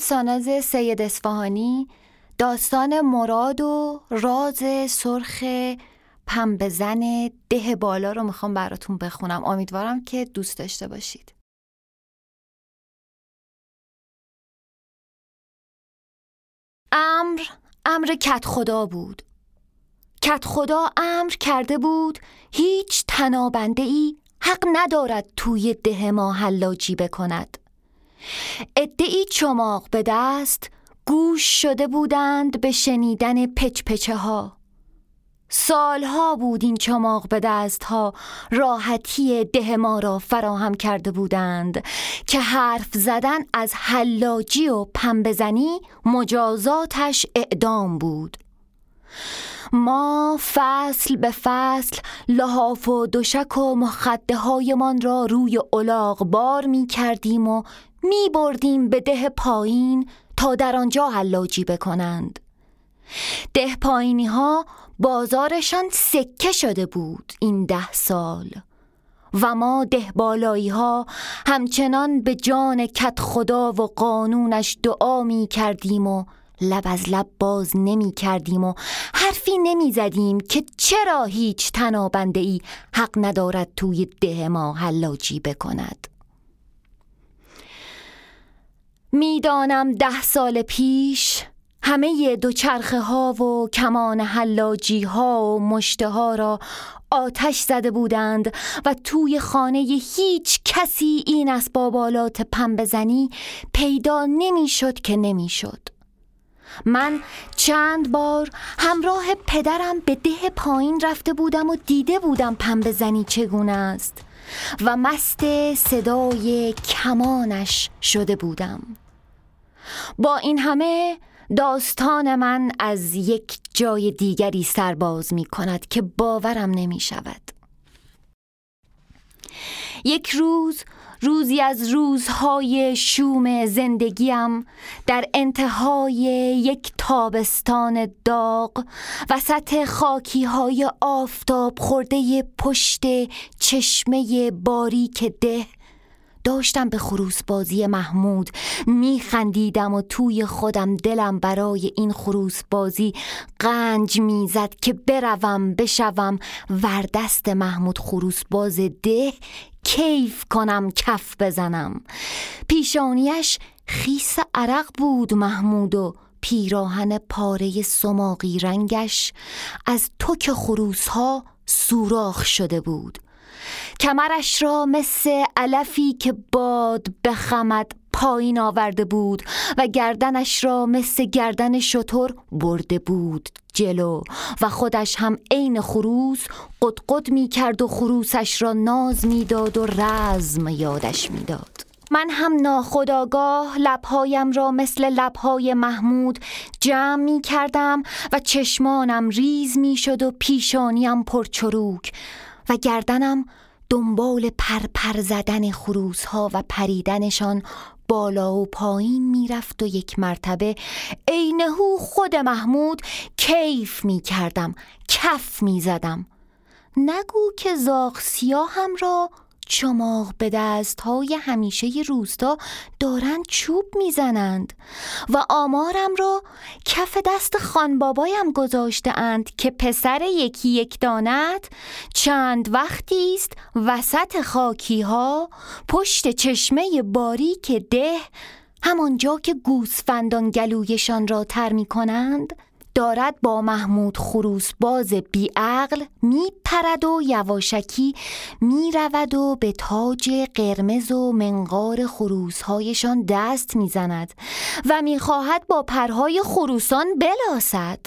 ساناز سید اسفهانی داستان مراد و راز سرخ پنبزن ده بالا رو می‌خوام براتون بخونم. امیدوارم که دوست داشته باشید. امر امر کت خدا بود. کت خدا امر کرده بود هیچ تنابنده ای حق ندارد توی ده ما حلاجی بکند. ادعی چماق به دست گوش شده بودند به شنیدن پچپچه ها سالها بود این چماق به دست ها راحتی ده ما را فراهم کرده بودند که حرف زدن از حلاجی و پنبزنی مجازاتش اعدام بود. ما فصل به فصل لحاف و دوشک و مخده هایمان را روی الاغ بار می کردیم و می بردیم به ده پایین تا در آنجا حلاجی بکنند. ده پایینی ها بازارشان سکه شده بود این ده سال و ما ده بالایی ها همچنان به جان کت خدا و قانونش دعا می کردیم و لب از لب باز نمی کردیم و حرفی نمی زدیم که چرا هیچ تنابنده ای حق ندارد توی ده ما حلاجی بکند. می‌دانم ده سال پیش همه دوچرخه ها و کمان حلاجی ها و مشته ها را آتش زده بودند و توی خانه هیچ کسی این اسبابالات پنبزنی پیدا نمی‌شد که نمی‌شد. من چند بار همراه پدرم به ده پایین رفته بودم و دیده بودم پنبزنی چگونه است و مست صدای کمانش شده بودم. با این همه داستان من از یک جای دیگری سرباز می کند که باورم نمی شود. یک روز روزی از روزهای شوم زندگیم در انتهای یک تابستان داغ وسط خاکی های آفتاب خورده پشت چشمه باریک ده. داشتم به خروس بازی محمود میخندیدم و توی خودم دلم برای این خروس بازی قنج می‌زد که بروم بشوم. وردست محمود خروس باز ده کیف کنم کف بزنم. پیشانیش خیس عرق بود محمود و پیراهن پاره سماقی رنگش. از توک خروس ها سوراخ شده بود. کمرش را مثل علفی که باد بخمد پایین آورده بود و گردنش را مثل گردن شطور برده بود جلو و خودش هم عین خروس قدقد می کرد و خروسش را ناز می‌داد و رزم یادش می‌داد. من هم ناخداگاه لبهایم را مثل لبهای محمود جمع می کردم و چشمانم ریز می شد و پیشانیم پرچروک و گردنم دنبال پرپر زدن خروس ها و پریدنشان بالا و پایین می‌رفت و یک مرتبه عینهو خود محمود کیف می کردم کف می زدم نگو که زاغ سیاهم را چماق به دست های همیشه روستا دارند چوب می‌زنند و آمارم را کف دست خانبابایم گذاشته اند که پسر یکی یک دانت چند وقتی است وسط خاکی ها پشت چشمه باریک ده همانجا که گوسفندان گلویشان را تر می کنند دارد با محمود خروس باز بیعقل میپرد و یواشکی می‌رود و به تاج قرمز و منقار خروسهایشان دست می‌زند و می‌خواهد با پرهای خروسان بلاسد.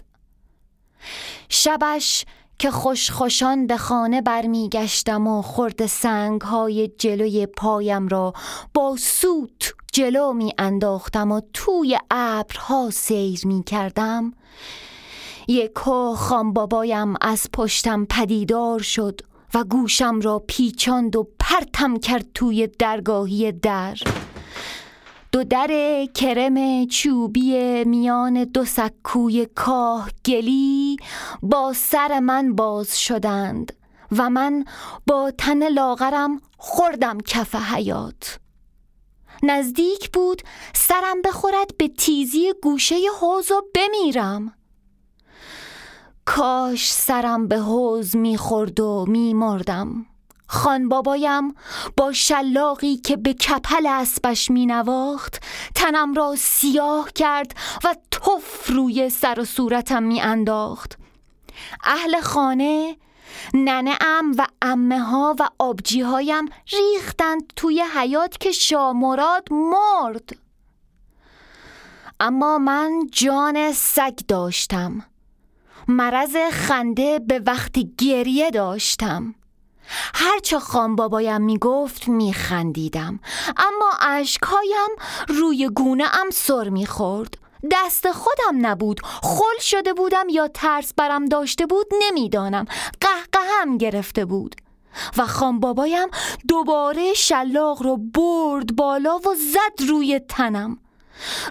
شبش که خوشخوشان به خانه برمیگشتم و خورد سنگ های جلوی پایم را با سوت جلو می انداختم و توی ابرها سیر می کردم. یکو خام بابایم از پشتم پدیدار شد و گوشم را پیچاند و پرتم کرد توی درگاهی در. دو در کرم چوبی میان دو سکوی کاه گلی با سر من باز شدند و من با تن لاغرم خوردم کف حیات. نزدیک بود سرم بخورد به تیزی گوشه حوز و بمیرم. کاش سرم به حوز می‌خورد و میمردم. خان بابایم با شلاقی که به کپل اسبش می نواخت تنم را سیاه کرد و تف روی سر و صورتم می انداخت اهل خانه ننه ام و امه ها و آبجی هایم ریختند توی حیات که شامراد مرد. اما من جان سگ داشتم. مرض خنده به وقت گریه داشتم. هرچه خان بابایم می‌گفت میخندیدم. اما اشکهایم روی گونه ام سر می‌خورد. دست خودم نبود. خل شده بودم یا ترس برم داشته بود نمی‌دانم. هم گرفته بود. و خان بابایم دوباره شلاق رو برد بالا و زد روی تنم.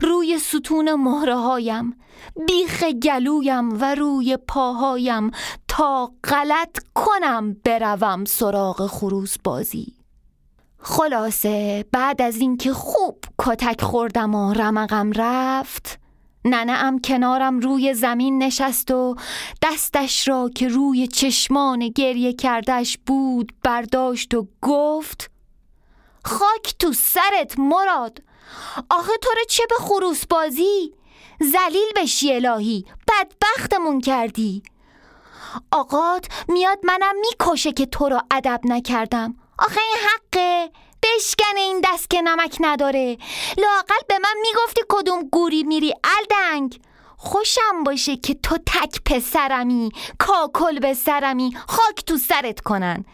روی ستون مهره هایم بیخ گلویم و روی پاهایم تا غلط کنم بروم سراغ خروس بازی. خلاصه بعد از اینکه خوب کتک خوردم و رمقم رفت ننه کنارم روی زمین نشست و دستش را که روی چشمان گریه کردش بود برداشت و گفت خاک تو سرت مراد! آخه تو رو چه به خروس بازی؟ زلیل بشی الهی! بدبختمون کردی! آقات میاد منم می‌کشه که تو رو ادب نکردم! آخه این حقه! بشکن این دست که نمک نداره. لاقل به من می‌گفتی کدوم گوری میری الدنگ. خوشم باشه که تو تک پسرمی کاکل به سرمی خاک تو سرت کنن.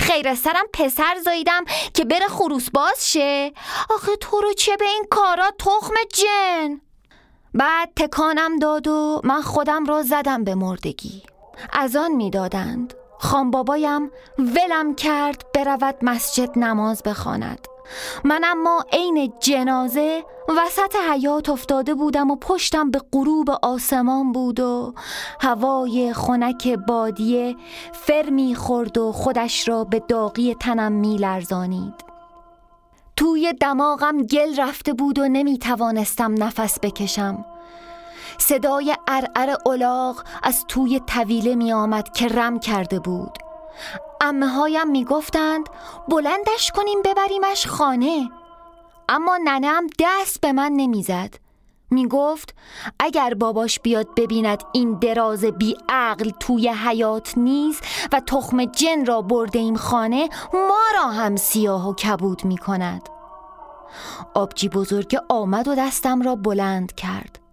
خیر سرم پسر زاییدم که بره خروس باز شه. آخه تو رو چه به این کارا تخم جن؟ بعد تکانم داد و من خودم را زدم به مردگی. از آن می‌دادند. خان بابایم ولم کرد برود مسجد نماز بخواند من اما عین جنازه وسط حیات افتاده بودم و پشتم به غروب آسمان بود و هوای خنک بادیه فرمی خورد و خودش را به داغی تنم می لرزانید. توی دماغم گل رفته بود و نمی توانستم نفس بکشم صدای ارعر اولاغ از توی طویله می آمد که رم کرده بود. امه هایم می گفتند بلندش کنیم ببریمش خانه. اما ننم دست به من نمی‌زد. می گفت اگر باباش بیاد ببیند این دراز بی عقل توی حیات نیست و تخم جن را برده این خانه ما را هم سیاه و کبود می کند آبجی بزرگ آمد و دستم را بلند کرد.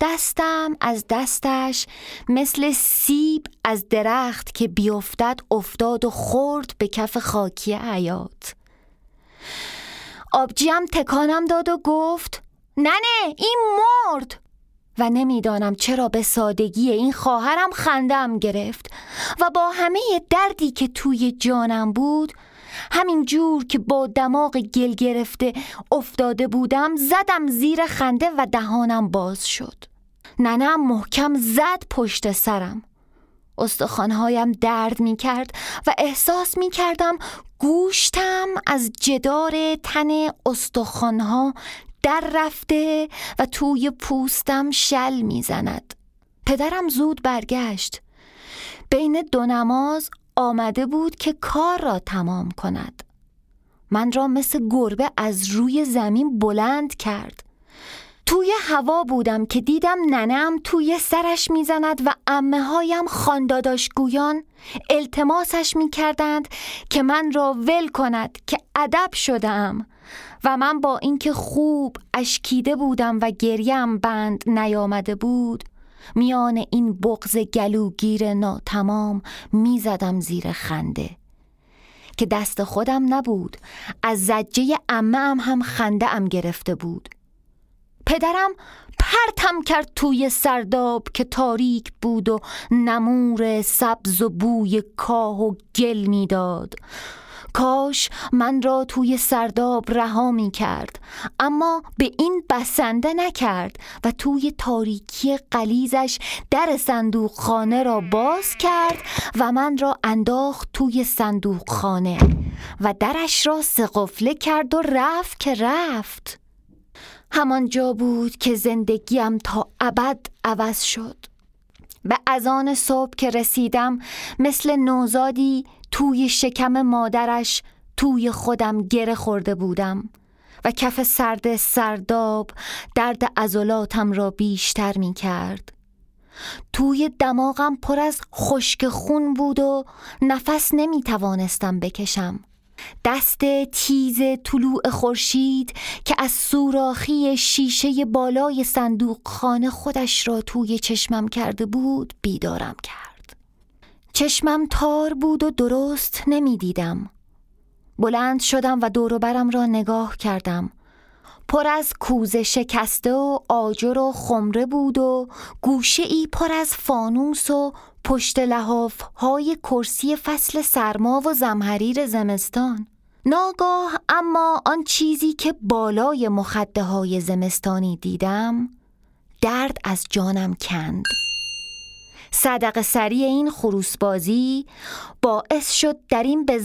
دستم از دستش مثل سیب از درخت که بیفتد افتاد و خورد به کف خاکی حیات. آبجیم تکانم داد و گفت ننه این مرد! و نمی‌دانم چرا به سادگی این خواهرم خندم گرفت و با همه دردی که توی جانم بود همین جور که با دماغ گل گرفته افتاده بودم زدم زیر خنده و دهانم باز شد ننم محکم زد پشت سرم استخوانهایم درد می کرد و احساس می کردم گوشتم از جدار تن استخوانها در رفته و توی پوستم شل می زند. پدرم زود برگشت. بین دو نماز آمده بود که کار را تمام کند. من را مثل گربه از روی زمین بلند کرد. توی هوا بودم که دیدم ننم توی سرش می‌زند و امه هایم خانداداشگویان التماسش می‌کردند که من را ول کند که ادب شدم و من با اینکه خوب اشکیده بودم و گریم بند نیامده بود میان این بغز گلوگیر ناتمام می‌زدم زیر خنده. که دست خودم نبود از زجه امه هم, هم خنده ام گرفته بود. پدرم پرتم کرد توی سرداب که تاریک بود و نمور سبز و بوی کاه و گل می‌داد. کاش من را توی سرداب رها می کرد. اما به این بسنده نکرد و توی تاریکی قلیزش در صندوق خانه را باز کرد و من را انداخت توی صندوق خانه و درش را سقفله کرد و رفت که رفت. همان جا بود که زندگیم تا ابد عوض شد. به ازان صبح که رسیدم مثل نوزادی توی شکم مادرش توی خودم گره خورده بودم و کف سرد سرداب درد ازولاتم را بیشتر می کرد توی دماغم پر از خشک خون بود و نفس نمی توانستم بکشم. دست تیز طلوع خورشید که از سوراخی شیشه بالای صندوق خانه خودش را توی چشمم کرده بود بیدارم کرد. چشمم تار بود و درست نمی‌دیدم. بلند شدم و دوروبرم را نگاه کردم. پر از کوزه شکسته و آجر و خمره بود و گوشه ای پر از فانوس و پشت لحاف های کرسی فصل سرما و زمحریر زمستان. ناگاه اما آن چیزی که بالای مخده های زمستانی دیدم درد از جانم کند. صدق سری این خروسبازی باعث شد در این به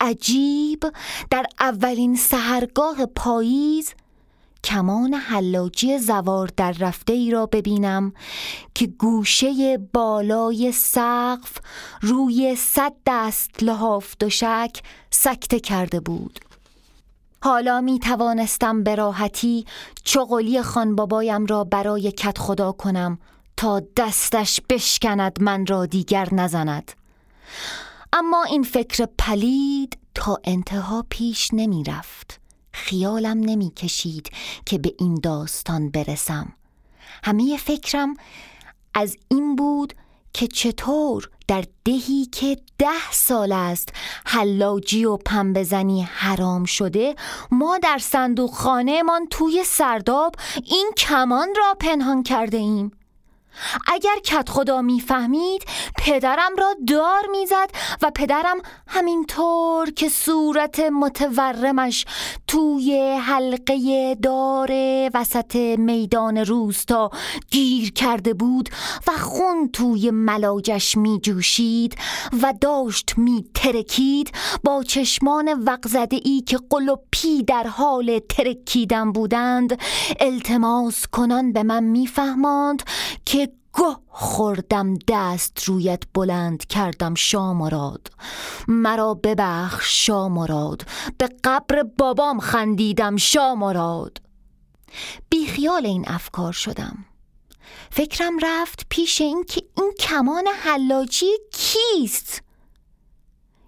عجیب در اولین سهرگاه پاییز کمان حلاجی زوار در رفته ای را ببینم که گوشه بالای سقف روی صد دست لحاف دوشک سکته کرده بود. حالا می توانستم به راحتی چغلی خان بابایم را برای کت خدا کنم. تا دستش بشکند من را دیگر نزند. اما این فکر پلید تا انتها پیش نمی رفت. خیالم نمی کشید که به این داستان برسم. همه فکرم از این بود که چطور در دهی که ده سال است حلاجی و پنبزنی حرام شده ما در صندوق خانه من توی سرداب این کمان را پنهان کرده ایم. اگر کت خدا می‌فهمید پدرم را دار می‌زد و پدرم همینطور که صورت متورمش توی حلقه دار وسط میدان روستا گیر کرده بود و خون توی ملاجش می جوشید و داشت می ترکید با چشمان وقزده ای که قلوپی در حال ترکیدن بودند التماس کنان به من میفهماند که گه خوردم دست رویت بلند کردم شامراد مرا ببخش شامراد به قبر بابام خندیدم شامراد بی خیال این افکار شدم. فکرم رفت پیش این که این کمان حلاجی کیست؟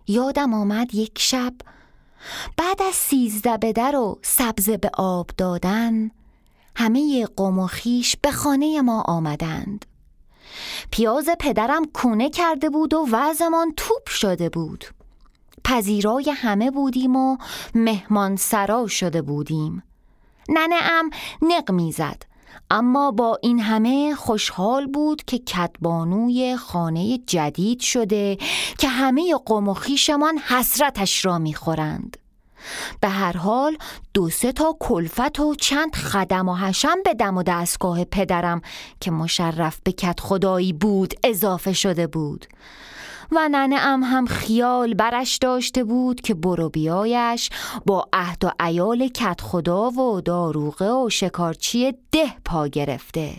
یادم آمد یک شب بعد از سیزده بدر و سبزه به آب دادن همه قوم و خیش به خانه ما آمدند. پیاز پدرم کونه کرده بود و وضعمان توپ شده بود. پذیرای همه بودیم و مهمان سرا شده بودیم. ننه ام نق می‌زد اما با این همه خوشحال بود که کتبانوی خانه جدید شده که همه قوم و خیشمان حسرتش را می‌خورند. به هر حال دو سه تا کلفت و چند خدم و حشم به دم و دستگاه پدرم که مشرف به کت خدایی بود اضافه شده بود. و ننه ام هم خیال برش داشته بود که برو بیایش با عهد و ایال کت خدا و داروغه و شکارچی ده پا گرفته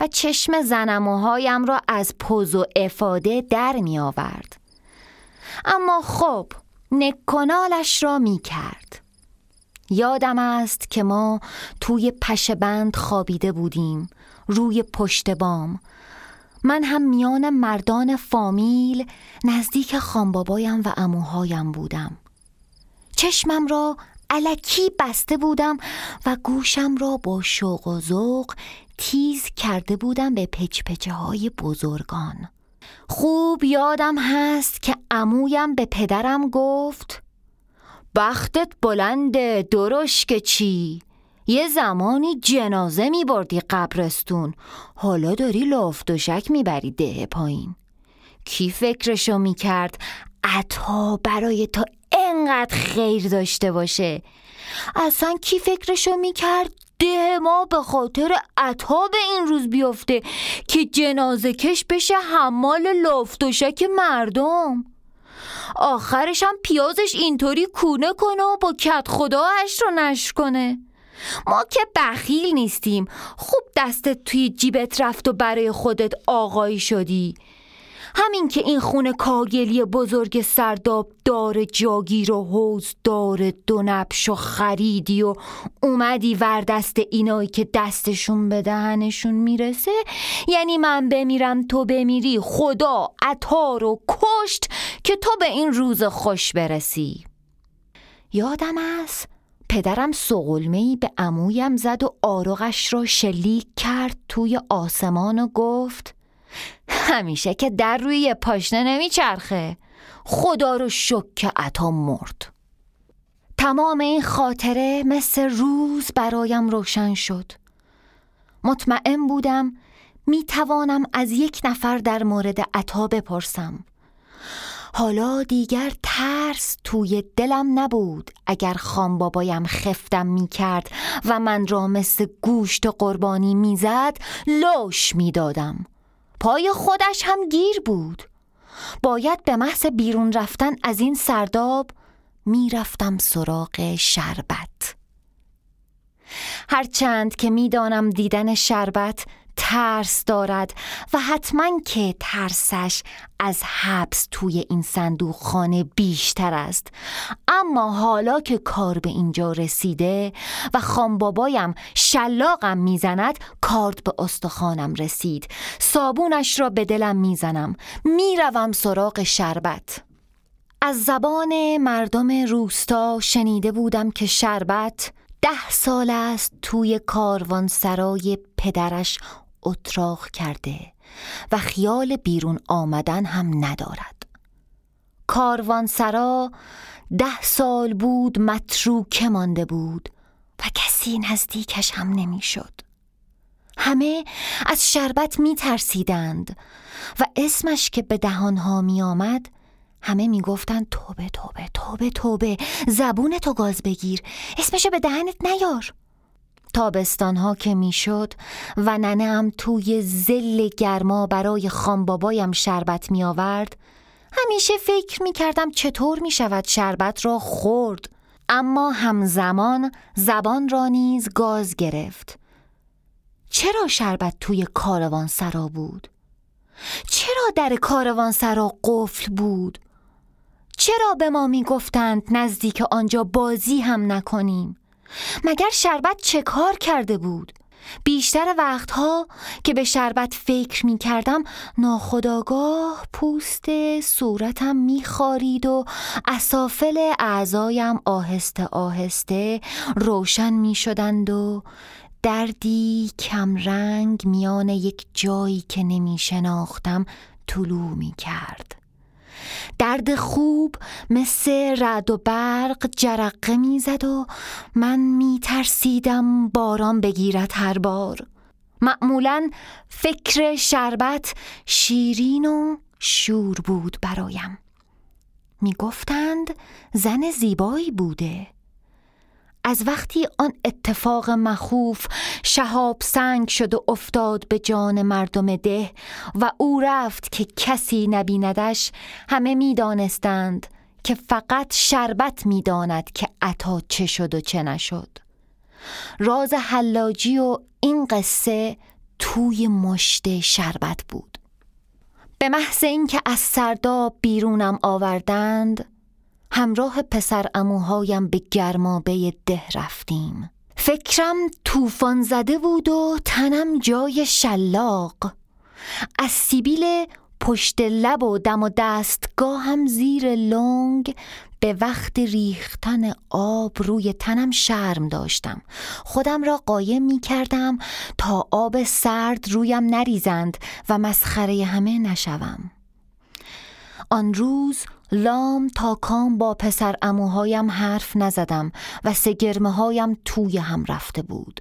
و چشم زنموهایم را از پوز و افاده در می آورد اما خب نکنالش را می کرد یادم است که ما توی پشه بند خوابیده بودیم روی پشت بام. من هم میان مردان فامیل نزدیک خانبابایم و اموهایم بودم. چشمم را علکی بسته بودم و گوشم را با شوق و ذوق تیز کرده بودم به پچپچه های بزرگان. خوب یادم هست که عمویم به پدرم گفت بختت بلنده درش که چی؟ یه زمانی جنازه می بردی قبرستون حالا داری لافتوشک می بری ده پایین. کی فکرشو می کرد عطا برای تا انقدر خیر داشته باشه؟ اصلا کی فکرشو می کرد ده ما به خاطر عطا به این روز بیفته که جنازه کش بشه حمال لافتوشک مردم. آخرش هم پیازش اینطوری کونه کنه و با کت خداش رو نشر کنه. ما که بخیل نیستیم. خوب دستت توی جیبت رفت و برای خودت آقایی شدی. همین که این خونه کاگلی بزرگ سرداب دار جاگیر و حوز دار دو نبش و خریدی و اومدی وردست اینایی که دستشون به دهنشون می‌رسه؟ یعنی من بمیرم تو بمیری خدا عطار و کشت که تو به این روز خوش برسی. یادم است پدرم سغلمهی به عمویم زد و آرغش را شلیک کرد توی آسمان و گفت همیشه که در روی پاشنه نمیچرخه. خدا رو شک که عطا مرد. تمام این خاطره مثل روز برایم روشن شد. مطمئن بودم می توانم از یک نفر در مورد عطا بپرسم. حالا دیگر ترس توی دلم نبود اگر خان بابایم خفتم می کرد و من را مثل گوشت قربانی می‌زد لاش می‌دادم. پای خودش هم گیر بود. باید به محض بیرون رفتن از این سرداب می‌رفتم سراغ شربت. هرچند که می‌دانم دیدن شربت ترس دارد و حتما که ترسش از حبس توی این صندوق خانه بیشتر است. اما حالا که کار به اینجا رسیده و خانبابایم شلاقم می‌زند کارت به استخوانم رسید. صابونش را به دلم می‌زنم. می‌روم سراغ شربت. از زبان مردم روستا شنیده بودم که شربت ده سال است توی کاروان سرای پدرش اتراق کرده و خیال بیرون آمدن هم ندارد. کاروانسرا ده سال بود متروکه مانده بود و کسی نزدیکش هم نمی‌شد. همه از شربت می ترسیدند و اسمش که به دهانها می آمد همه می گفتند توبه توبه توبه توبه. زبون تو گاز بگیر. اسمشو به دهنت نیار. تابستان ها که می‌شد و ننه هم توی زل گرما برای خانبابایم شربت می آورد همیشه فکر می کردم چطور می شود شربت را خورد اما همزمان زبان را نیز گاز گرفت چرا شربت توی کاروان سرا بود؟ چرا در کاروان سرا قفل بود؟ چرا به ما می گفتند نزدیک آنجا بازی هم نکنیم؟ مگر شربت چه کار کرده بود؟ بیشتر وقتها که به شربت فکر می کردم ناخداگاه پوست صورتم می خارید و اسافل اعضایم آهسته آهسته روشن می شدند و دردی کمرنگ میان یک جایی که نمی شناختم طلوع می کرد درد خوب مثل رد و برق جرقه می‌زد و من می ترسیدم باران بگیرد هر بار. معمولا فکر شربت شیرین و شور بود برایم. می گفتند زن زیبایی بوده. از وقتی آن اتفاق مخوف شهاب سنگ شد و افتاد به جان مردم ده و او رفت که کسی نبیندش همه می‌دانستند که فقط شربت می‌داند که عطا چه شد و چه نشد. راز حلاجی و این قصه توی مشت شربت بود. به محض اینکه از سرداب بیرونم آوردند همراه پسر اموهایم به گرمابه ده رفتیم. فکرم طوفان زده بود و تنم جای شلاق. از سیبیل پشت لب و دم و دستگاه هم زیر لنگ به وقت ریختن آب روی تنم شرم داشتم. خودم را قایم می کردم تا آب سرد رویم نریزند و مسخره همه نشوم. آن روز لام تا کام با پسر اموهایم حرف نزدم و سگرمه هایم توی هم رفته بود.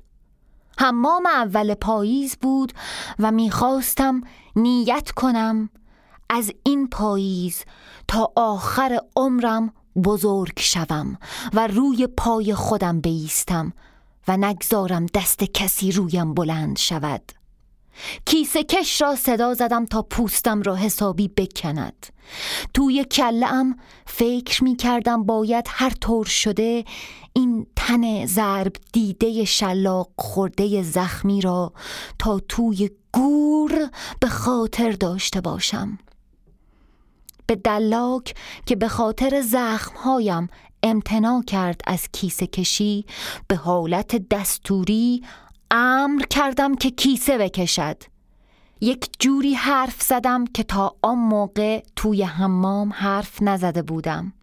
حمام اول پاییز بود و می‌خواستم نیت کنم از این پاییز تا آخر عمرم بزرگ شوم و روی پای خودم بیستم و نگذارم دست کسی رویم بلند شود. کیسه کش را صدا زدم تا پوستم را حسابی بکند. توی کلم فکر می کردم باید هر طور شده این تن ضرب دیده شلاق خورده زخمی را تا توی گور به خاطر داشته باشم. به دلاک که به خاطر زخمهایم امتنا کرد از کیسه کشی به حالت دستوری امر کردم که کیسه بکشد. یک جوری حرف زدم که تا آن موقع توی حمام حرف نزده بودم.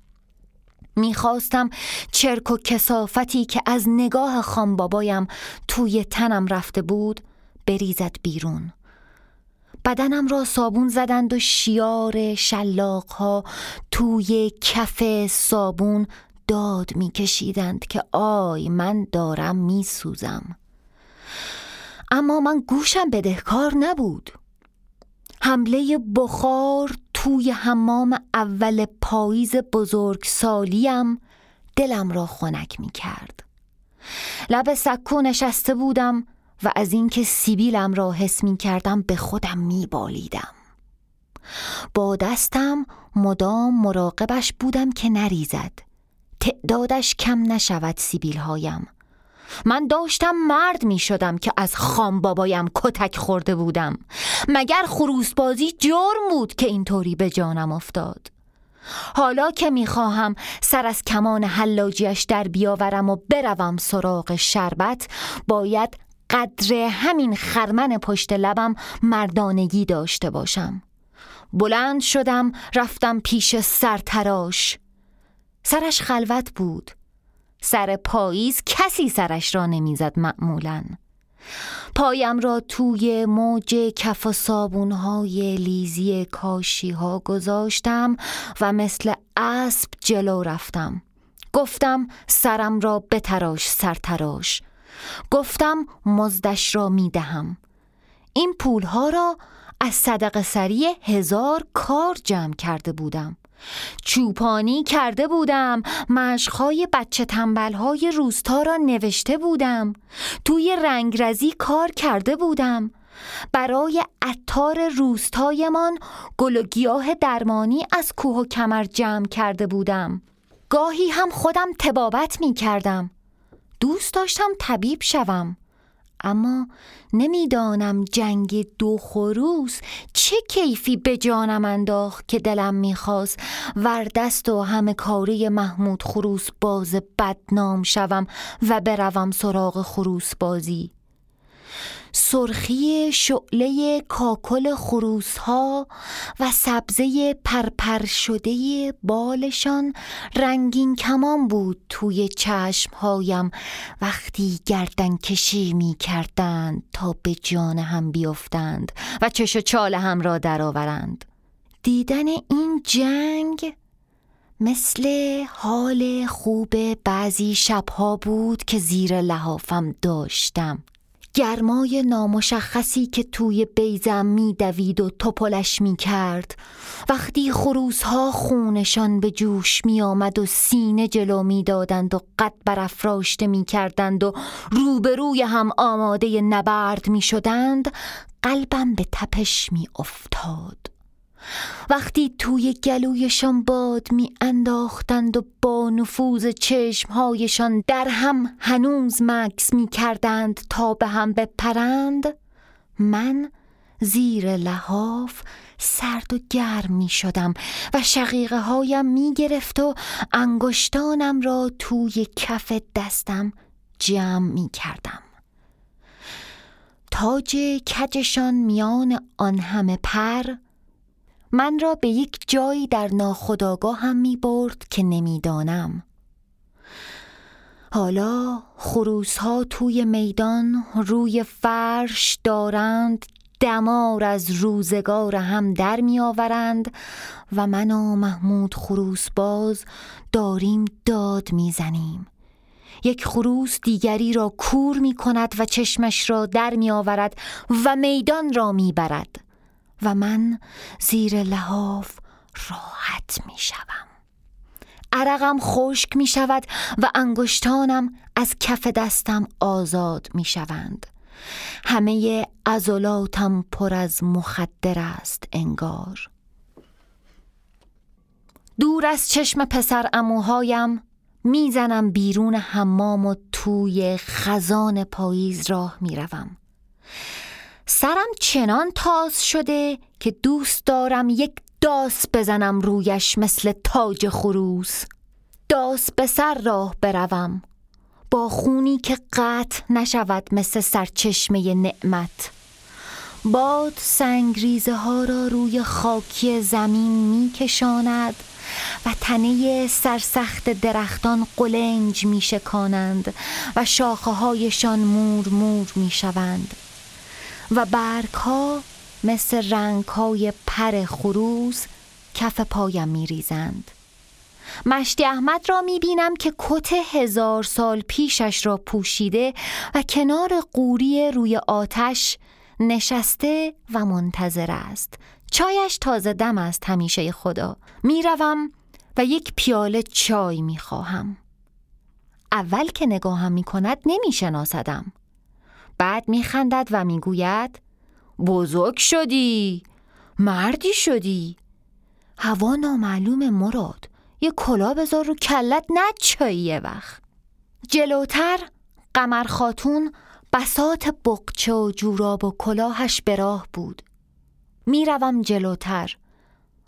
می‌خواستم چرک و کسافتی که از نگاه خانبابایم توی تنم رفته بود بریزد بیرون. بدنم را صابون زدند و شیار شلاق ها توی کف صابون داد میکشیدند که آی من دارم میسوزم. اما من گوشم بدهکار نبود. حمله بخار توی حمام اول پاییز بزرگ سالیم دلم را خنک می کرد لب سکو نشسته بودم و از اینکه سیبیلم را حس می کردم به خودم می بالیدم با دستم مدام مراقبش بودم که نریزد. تعدادش کم نشود سیبیل هایم من داشتم مرد می شدم که از خام بابایم کتک خورده بودم. مگر خروسبازی جرم بود که اینطوری به جانم افتاد؟ حالا که می‌خواهم سر از کمان حلاجیش در بیاورم و بروم سراغ شربت باید قدر همین خرمن پشت لبم مردانگی داشته باشم. بلند شدم رفتم پیش سرتراش. سرش خلوت بود. سر پاییز کسی سرش را نمی‌زد معمولا. پایم را توی موج کف و صابونهای لیزی کاشی ها گذاشتم و مثل اسب جلو رفتم. گفتم سرم را بتراش سرتراش. گفتم مزدش را می‌دهم. این پولها را از صدق سری هزار کار جمع کرده بودم. چوپانی کرده بودم. مشقهای بچه تنبلهای روستا را نوشته بودم. توی رنگرزی کار کرده بودم. برای عطار روستایمان گل و گیاه درمانی از کوه و کمر جمع کرده بودم. گاهی هم خودم تبابت می کردم دوست داشتم طبیب شوم. اما نمی‌دانم جنگ دو خروس چه کیفی به جانم انداخت که دلم می‌خواست وردست و همه کاری محمود خروس باز بدنام شوم و بروم سراغ خروس بازی. سرخی شعله کاکل خروس ها و سبزه پرپر شده بالشان رنگین کمان بود توی چشم هایم وقتی گردن کشی می کردند تا به جان هم بیفتند و چش و چال هم را درآورند. دیدن این جنگ مثل حال خوب بعضی شبها بود که زیر لحافم داشتم گرمای نامشخصی که توی بیزم میدوید و توپلش می کرد وقتی خروسها خونشان به جوش می آمد و سینه جلو می دادند و قد برافراشته می کردند و روبروی هم آماده نبرد می شدند قلبم به تپش می افتاد وقتی توی گلویشان باد می انداختند و با نفوذ چشمهایشان در هم هنوز مکس می کردند تا به هم بپرند من زیر لحاف سرد و گرم می شدم و شقیقه هایم می گرفت و انگشتانم را توی کف دستم جمع می کردم تاج کجشان میان آن همه پر من را به یک جایی در ناخداگاه هم می برد که نمی‌دانم. حالا خروس ها توی میدان روی فرش دارند دمار از روزگار هم در می آورند و من و محمود خروس باز داریم داد می زنیم. یک خروس دیگری را کور می کند و چشمش را در می آورد و میدان را می برد و من زیر لحاف راحت می شوم. عرقم خشک می شود و انگشتانم از کف دستم آزاد می شوند. همه عضلاتم پر از مخدر است انگار دور از چشم پسر اموهایم می‌زنم بیرون حمام و توی خزان پاییز راه می‌روم سرم چنان تاز شده که دوست دارم یک داس بزنم رویش مثل تاج خروس. داس به سر راه بروم با خونی که قطع نشود مثل سرچشمه نعمت. باد سنگریزه ها را روی خاکی زمین می کشاند و تنه سرسخت درختان قلنج می شکانند و شاخه هایشان مور مور می شوند و برگ ها مثل رنگ های پر خروس کف پایم می ریزند مشتی احمد را می بینم که کت هزار سال پیشش را پوشیده و کنار قوری روی آتش نشسته و منتظر است چایش تازه دم است همیشه خدا می‌روم و یک پیاله چای می خواهم. اول که نگاهم می کند نمی شناسدم. بعد می خندد و می گوید بزرگ شدی مردی شدی. هوا نامعلوم مراد. یه کلا بذار رو کلت نچایی یه وقت. جلوتر قمر خاتون بسات بقچه و جوراب و کلاهش به راه بود. می‌روم جلوتر.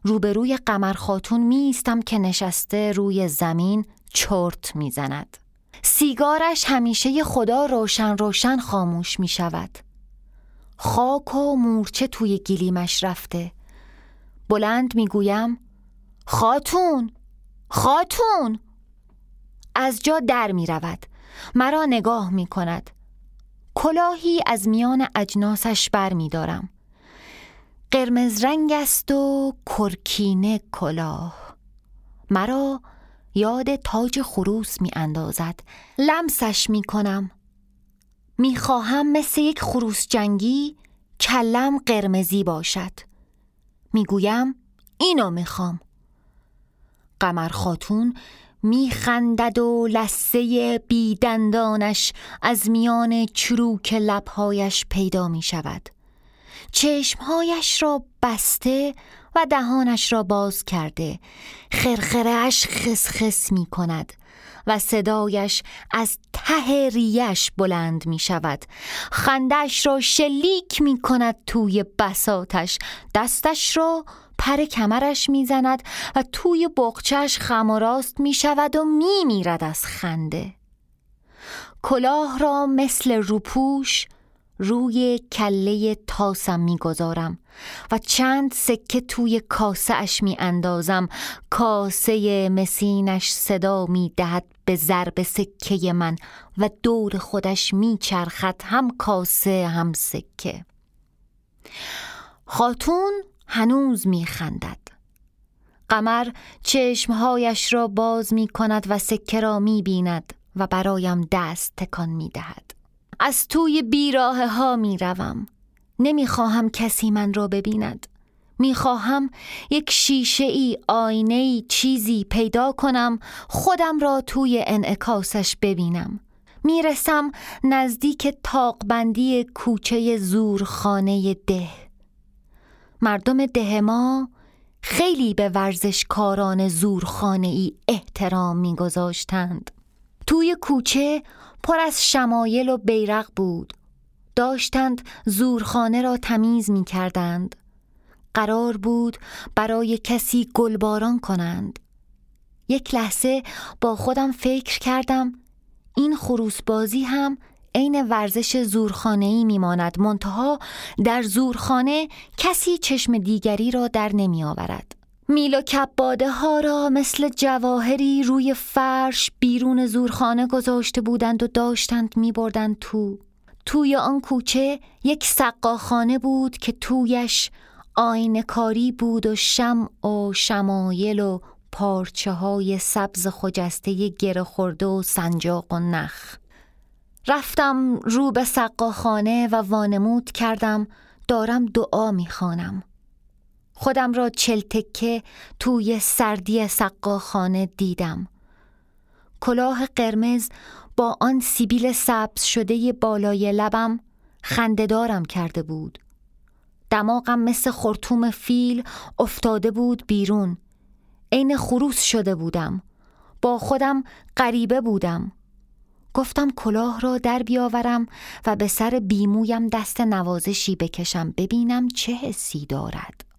روبروی قمر خاتون میستم که نشسته روی زمین چرت می‌زند. سیگارش همیشه خدا روشن روشن خاموش می شود. خاک و مورچه توی گلیمش رفته. بلند می‌گویم خاتون خاتون! از جا در می رود. مرا نگاه می کند. کلاهی از میان اجناسش بر می دارم. قرمز رنگ است و کرکینه کلاه. مرا یاد تاج خروس می اندازد لمسش می کنم می خواهم مثل یک خروس جنگی کلم قرمزی باشد. می گویم اینو می خوام قمر خاتون میخندد و لسه بیدندانش از میان چروک لبهایش پیدا می شود چشمهایش را بسته و دهانش را باز کرده. خرخرهش خسخس می کند و صدایش از ته ریش بلند می شود. خندش را شلیک می کند توی بساتش دستش را پر کمرش می‌زند و توی بغچش خم راست می شود و می میرد از خنده. کلاه را مثل روپوش روی کله تاسم می‌گذارم و چند سکه توی کاسه اش می اندازم کاسه مسینش صدا می دهد به ضرب سکه من و دور خودش می چرخد هم کاسه هم سکه. خاتون هنوز می خندد قمر چشمهایش را باز می کند و سکه را می بیند و برایم دست تکان می دهد از توی بیراه ها می روم نمی خواهم کسی من را ببیند. می خواهم یک شیشه ای آینه ای چیزی پیدا کنم خودم را توی انعکاسش ببینم. می‌رسم نزدیک تاقبندی کوچه زورخانه ده. مردم ده ما خیلی به ورزشکاران زورخانه ای احترام میگذاشتند. توی کوچه پر از شمایل و بیرق بود. داشتند زورخانه را تمیز می کردند قرار بود برای کسی گلباران کنند. یک لحظه با خودم فکر کردم این خروسبازی هم عین ورزش زورخانه ای میماند. منتها در زورخانه کسی چشم دیگری را در نمی آورد میل و کباده ها را مثل جواهری روی فرش بیرون زورخانه گذاشته بودند و داشتند می بردند تو توی آن کوچه یک سقاخانه بود که تویش آینکاری بود و شم و شمایل و پارچه های سبز خجسته گره خورده و سنجاق و نخ رفتم رو به سقاخانه و وانمود کردم دارم دعا می‌خوانم. خودم را چلتکه توی سردی سقاخانه دیدم. کلاه قرمز با آن سیبیل سبز شده بالای لبم خندهدارم کرده بود. دماغم مثل خرطوم فیل افتاده بود بیرون. عین خروس شده بودم. با خودم غریبه بودم. گفتم کلاه را در بیاورم و به سر بیمویم دست نوازشی بکشم ببینم چه حسی دارد.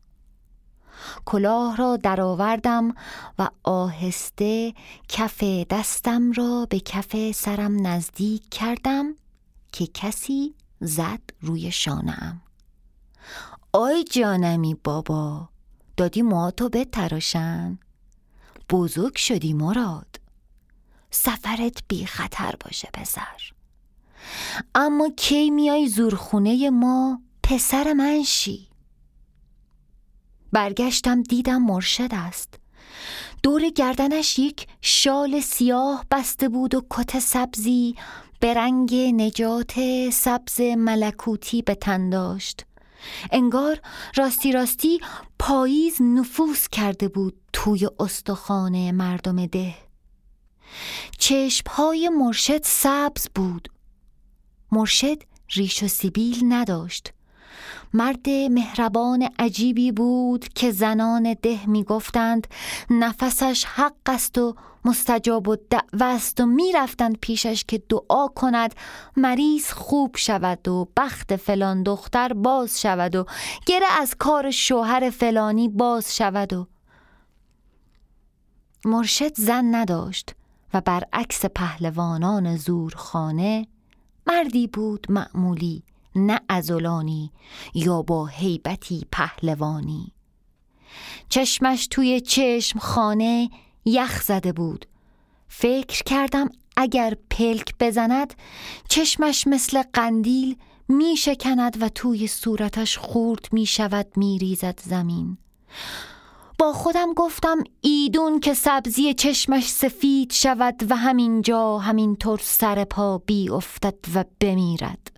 کلاه را درآوردم و آهسته کف دستم را به کف سرم نزدیک کردم که کسی زد روی شانم آی جانمی بابا دادی موهاتو بتراشن. بزرگ شدی مراد. سفرت بی خطر باشه پسر. اما کی میای زورخونه ما؟ پسر من شی. برگشتم دیدم مرشد است. دور گردنش یک شال سیاه بسته بود و کت سبزی به رنگ نجات سبز ملکوتی به تن داشت. انگار راستی راستی پاییز نفوذ کرده بود توی استخوان مردم ده. چشمهای مرشد سبز بود. مرشد ریش و سیبیل نداشت. مرد مهربان عجیبی بود که زنان ده می گفتند نفسش حق است و مستجاب و دعوه است و می رفتند پیشش که دعا کند مریض خوب شود و بخت فلان دختر باز شود و گره از کار شوهر فلانی باز شود و مرشد زن نداشت و برعکس پهلوانان زورخانه مردی بود معمولی. نه ازولانی یا با هیبتی پهلوانی. چشمش توی چشم خانه یخ زده بود. فکر کردم اگر پلک بزند چشمش مثل قندیل می شکند و توی صورتش خورد می شود می ریزد زمین. با خودم گفتم ایدون که سبزی چشمش سفید شود و همینجا همینطور سر پا بی افتد و بمیرد.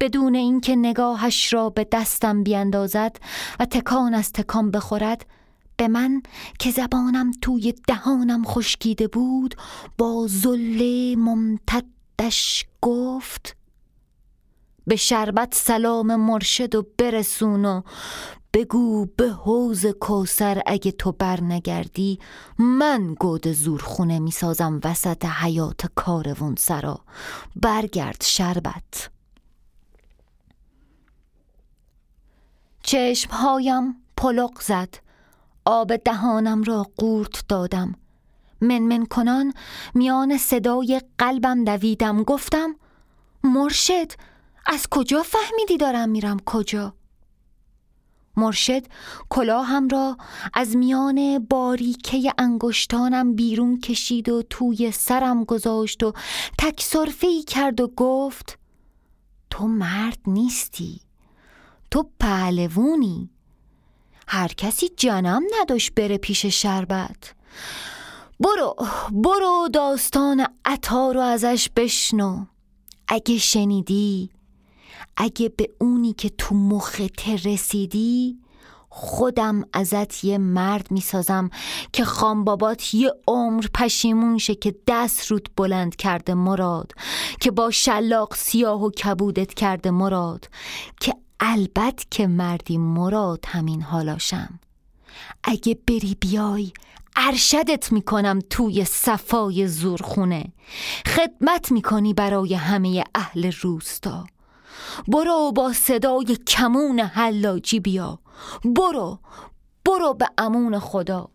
بدون اینکه نگاهش را به دستم بیندازد و تکان از تکان بخورد به من که زبانم توی دهانم خشکیده بود با زله ممتدش گفت به شربت سلام مرشد و برسون و بگو به حوز کوسر اگه تو برنگردی من گود زورخونه می‌سازم وسط حیات کاروون سرا. برگرد شربت. چشمهایم پلق زد. آب دهانم را قورت دادم. منمن کنان میان صدای قلبم دویدم. گفتم مرشد از کجا فهمیدی دارم میرم کجا؟ مرشد کلاهم را از میان باریکه انگشتانم بیرون کشید و توی سرم گذاشت و تک کرد و گفت تو مرد نیستی. تو پهلوونی. هر کسی جنم نداشت بره پیش شربت. برو برو داستان عطا رو ازش بشنو. اگه شنیدی اگه به اونی که تو مخت رسیدی خودم ازت یه مرد می‌سازم که خانبابات یه عمر پشیمون شه که دست رود بلند کرده مراد که با شلاق سیاه و کبودت کرده مراد که البته که مردی مراد همین حالاشم اگه بری بیای ارشدت می‌کنم توی صفای زورخونه. خدمت می‌کنی برای همه اهل روستا. برو با صدای کمون حلاجی بیا. برو برو به امون خدا.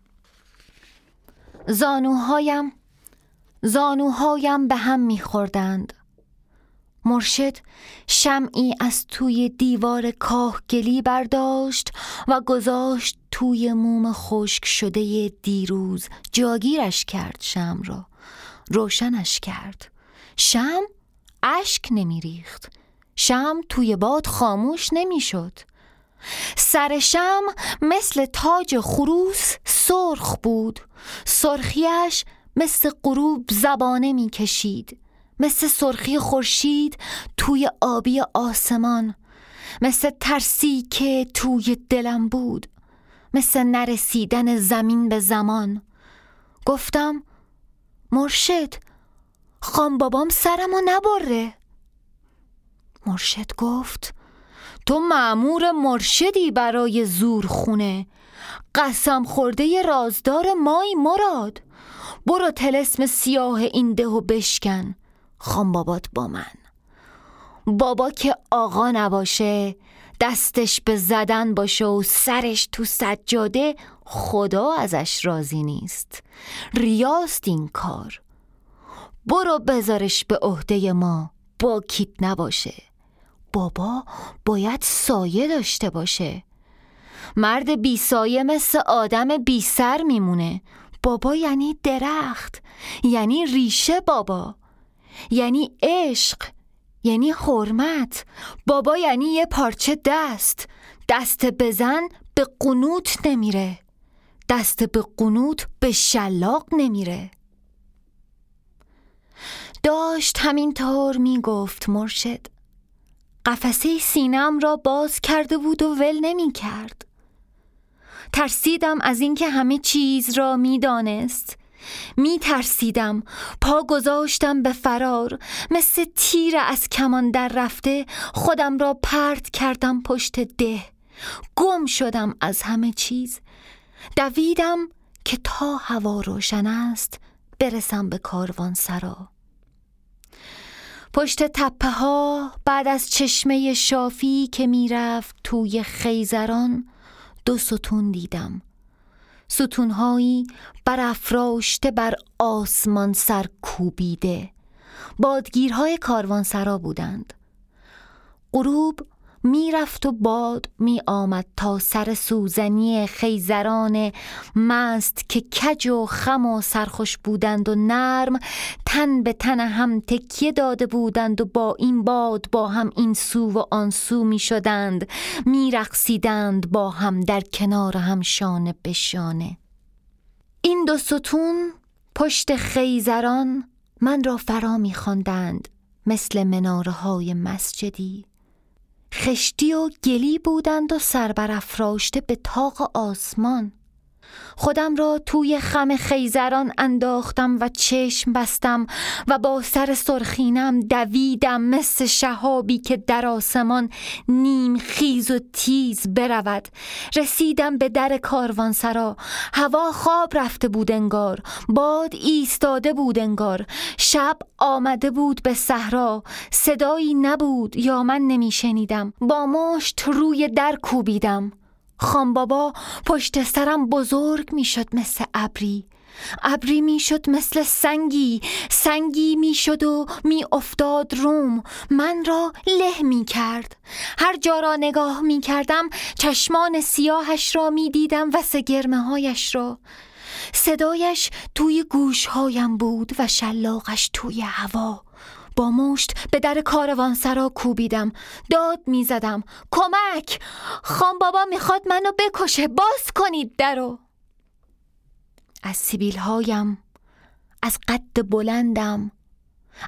زانوهایم زانوهایم به هم میخوردند. مرشد شمعی از توی دیوار کاهگلی برداشت و گذاشت توی موم خشک شده دیروز جاگیرش کرد شم را. روشنش کرد. شم اشک نمیریخت. شم توی باد خاموش نمی‌شد. سر شم مثل تاج خروس سرخ بود. سرخیش مثل غروب زبانه می‌کشید. مثل سرخی خورشید توی آبی آسمان. مثل ترسی که توی دلم بود. مثل نرسیدن زمین به زمان. گفتم مرشد خان بابام سرمو نبره. مرشد گفت تو معمور مرشدی برای زور خونه قسم خورده رازدار مای مراد. برو تلسم سیاه این ده و بشکن. خان بابات با من. بابا که آقا نباشه دستش به زدن باشه و سرش تو سجاده خدا ازش راضی نیست. ریاست این کار. برو بذارش به عهده ما با کیت نباشه. بابا باید سایه داشته باشه. مرد بی سایه مثل آدم بی سر میمونه. بابا یعنی درخت یعنی ریشه بابا. یعنی عشق یعنی حرمت. بابا یعنی یه پارچه دست. دست بزن به قنوت نمیره. دست به قنوت به شلاق نمیره. داشت همینطور می‌گفت مرشد. قفسه سینم را باز کرده بود و ول نمی کرد ترسیدم از اینکه همه چیز را می‌دانست. می ترسیدم پا گذاشتم به فرار. مثل تیر از کمان در رفته خودم را پرت کردم پشت ده. گم شدم از همه چیز. دویدم که تا هوا روشن است برسم به کاروان سرا. پشت تپه ها بعد از چشمه شافی که می‌رفت توی خیزران دو ستون دیدم. ستونهایی برافراشته بر آسمان سر کوبیده. بادگیرهای کاروانسرا بودند. غروب می‌رفت و باد می آمد تا سر سوزنی خیزران مست که کج و خم و سرخوش بودند و نرم تن به تن هم تکیه داده بودند و با این باد با هم این سو و آن سو می شدند می رقصیدند با هم در کنار هم شانه به شانه. این دو ستون پشت خیزران من را فرا می مثل مناره های مسجدی. خشتی و گلی بودند و سربرافراشته به تاق آسمان. خودم را توی خم خیزران انداختم و چشم بستم و با سر سرخینم دویدم مثل شهابی که در آسمان نیم خیز و تیز برود. رسیدم به در کاروانسرا. هوا خواب رفته بود انگار. باد ایستاده بود انگار. شب آمده بود به صحرا. صدایی نبود یا من نمیشنیدم. با مشت روی در کوبیدم. خان بابا پشت سرم بزرگ می‌شد مثل ابری. ابری می‌شد مثل سنگی. سنگی می‌شد و می افتاد روم. من را له می کرد هر جا را نگاه می کردم چشمان سیاهش را می دیدم و سگرمه هایش را. صدایش توی گوشهایم بود و شلاقش توی هوا. با مشت به در کاروان سرا کوبیدم. داد می‌زدم. کمک! خان بابا می‌خواد منو بکشه. باز کنید درو! از سیبیل هایم از قد بلندم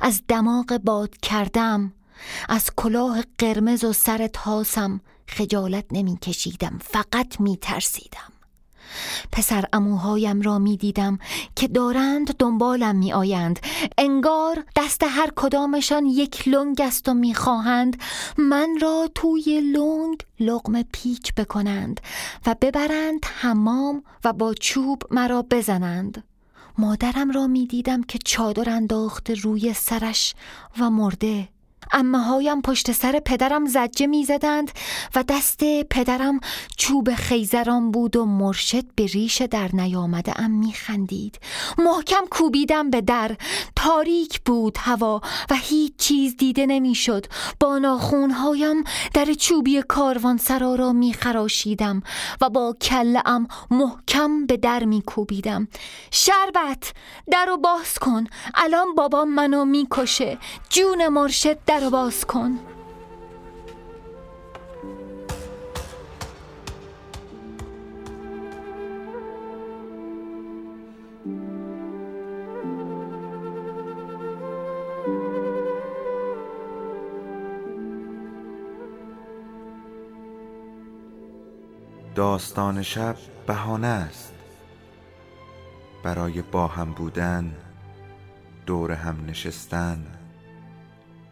از دماغ باد کردم از کلاه قرمز و سر تاسم خجالت نمی کشیدم فقط می ترسیدم پسر اموهایم را می دیدم که دارند دنبالم می آیند انگار دست هر کدامشان یک لنگ است و می خواهند من را توی لنگ لغم پیچ بکنند و ببرند حمام و با چوب مرا بزنند. مادرم را می دیدم که چادر انداخته روی سرش و مرده امه هایم پشت سر پدرم زجه می زدند و دست پدرم چوب خیزران بود و مرشد به ریش در نیامده ام می خندید محکم کوبیدم به در. تاریک بود هوا و هیچ چیز دیده نمی شد با ناخونهایم در چوبی کاروان سرا را می خراشیدم و با ام محکم به در می کوبیدم شربت در رو باز کن. الان بابام منو می کشه جون مرشد در باز کن. داستان شب بهانه است. برای با هم بودن دور هم نشستن.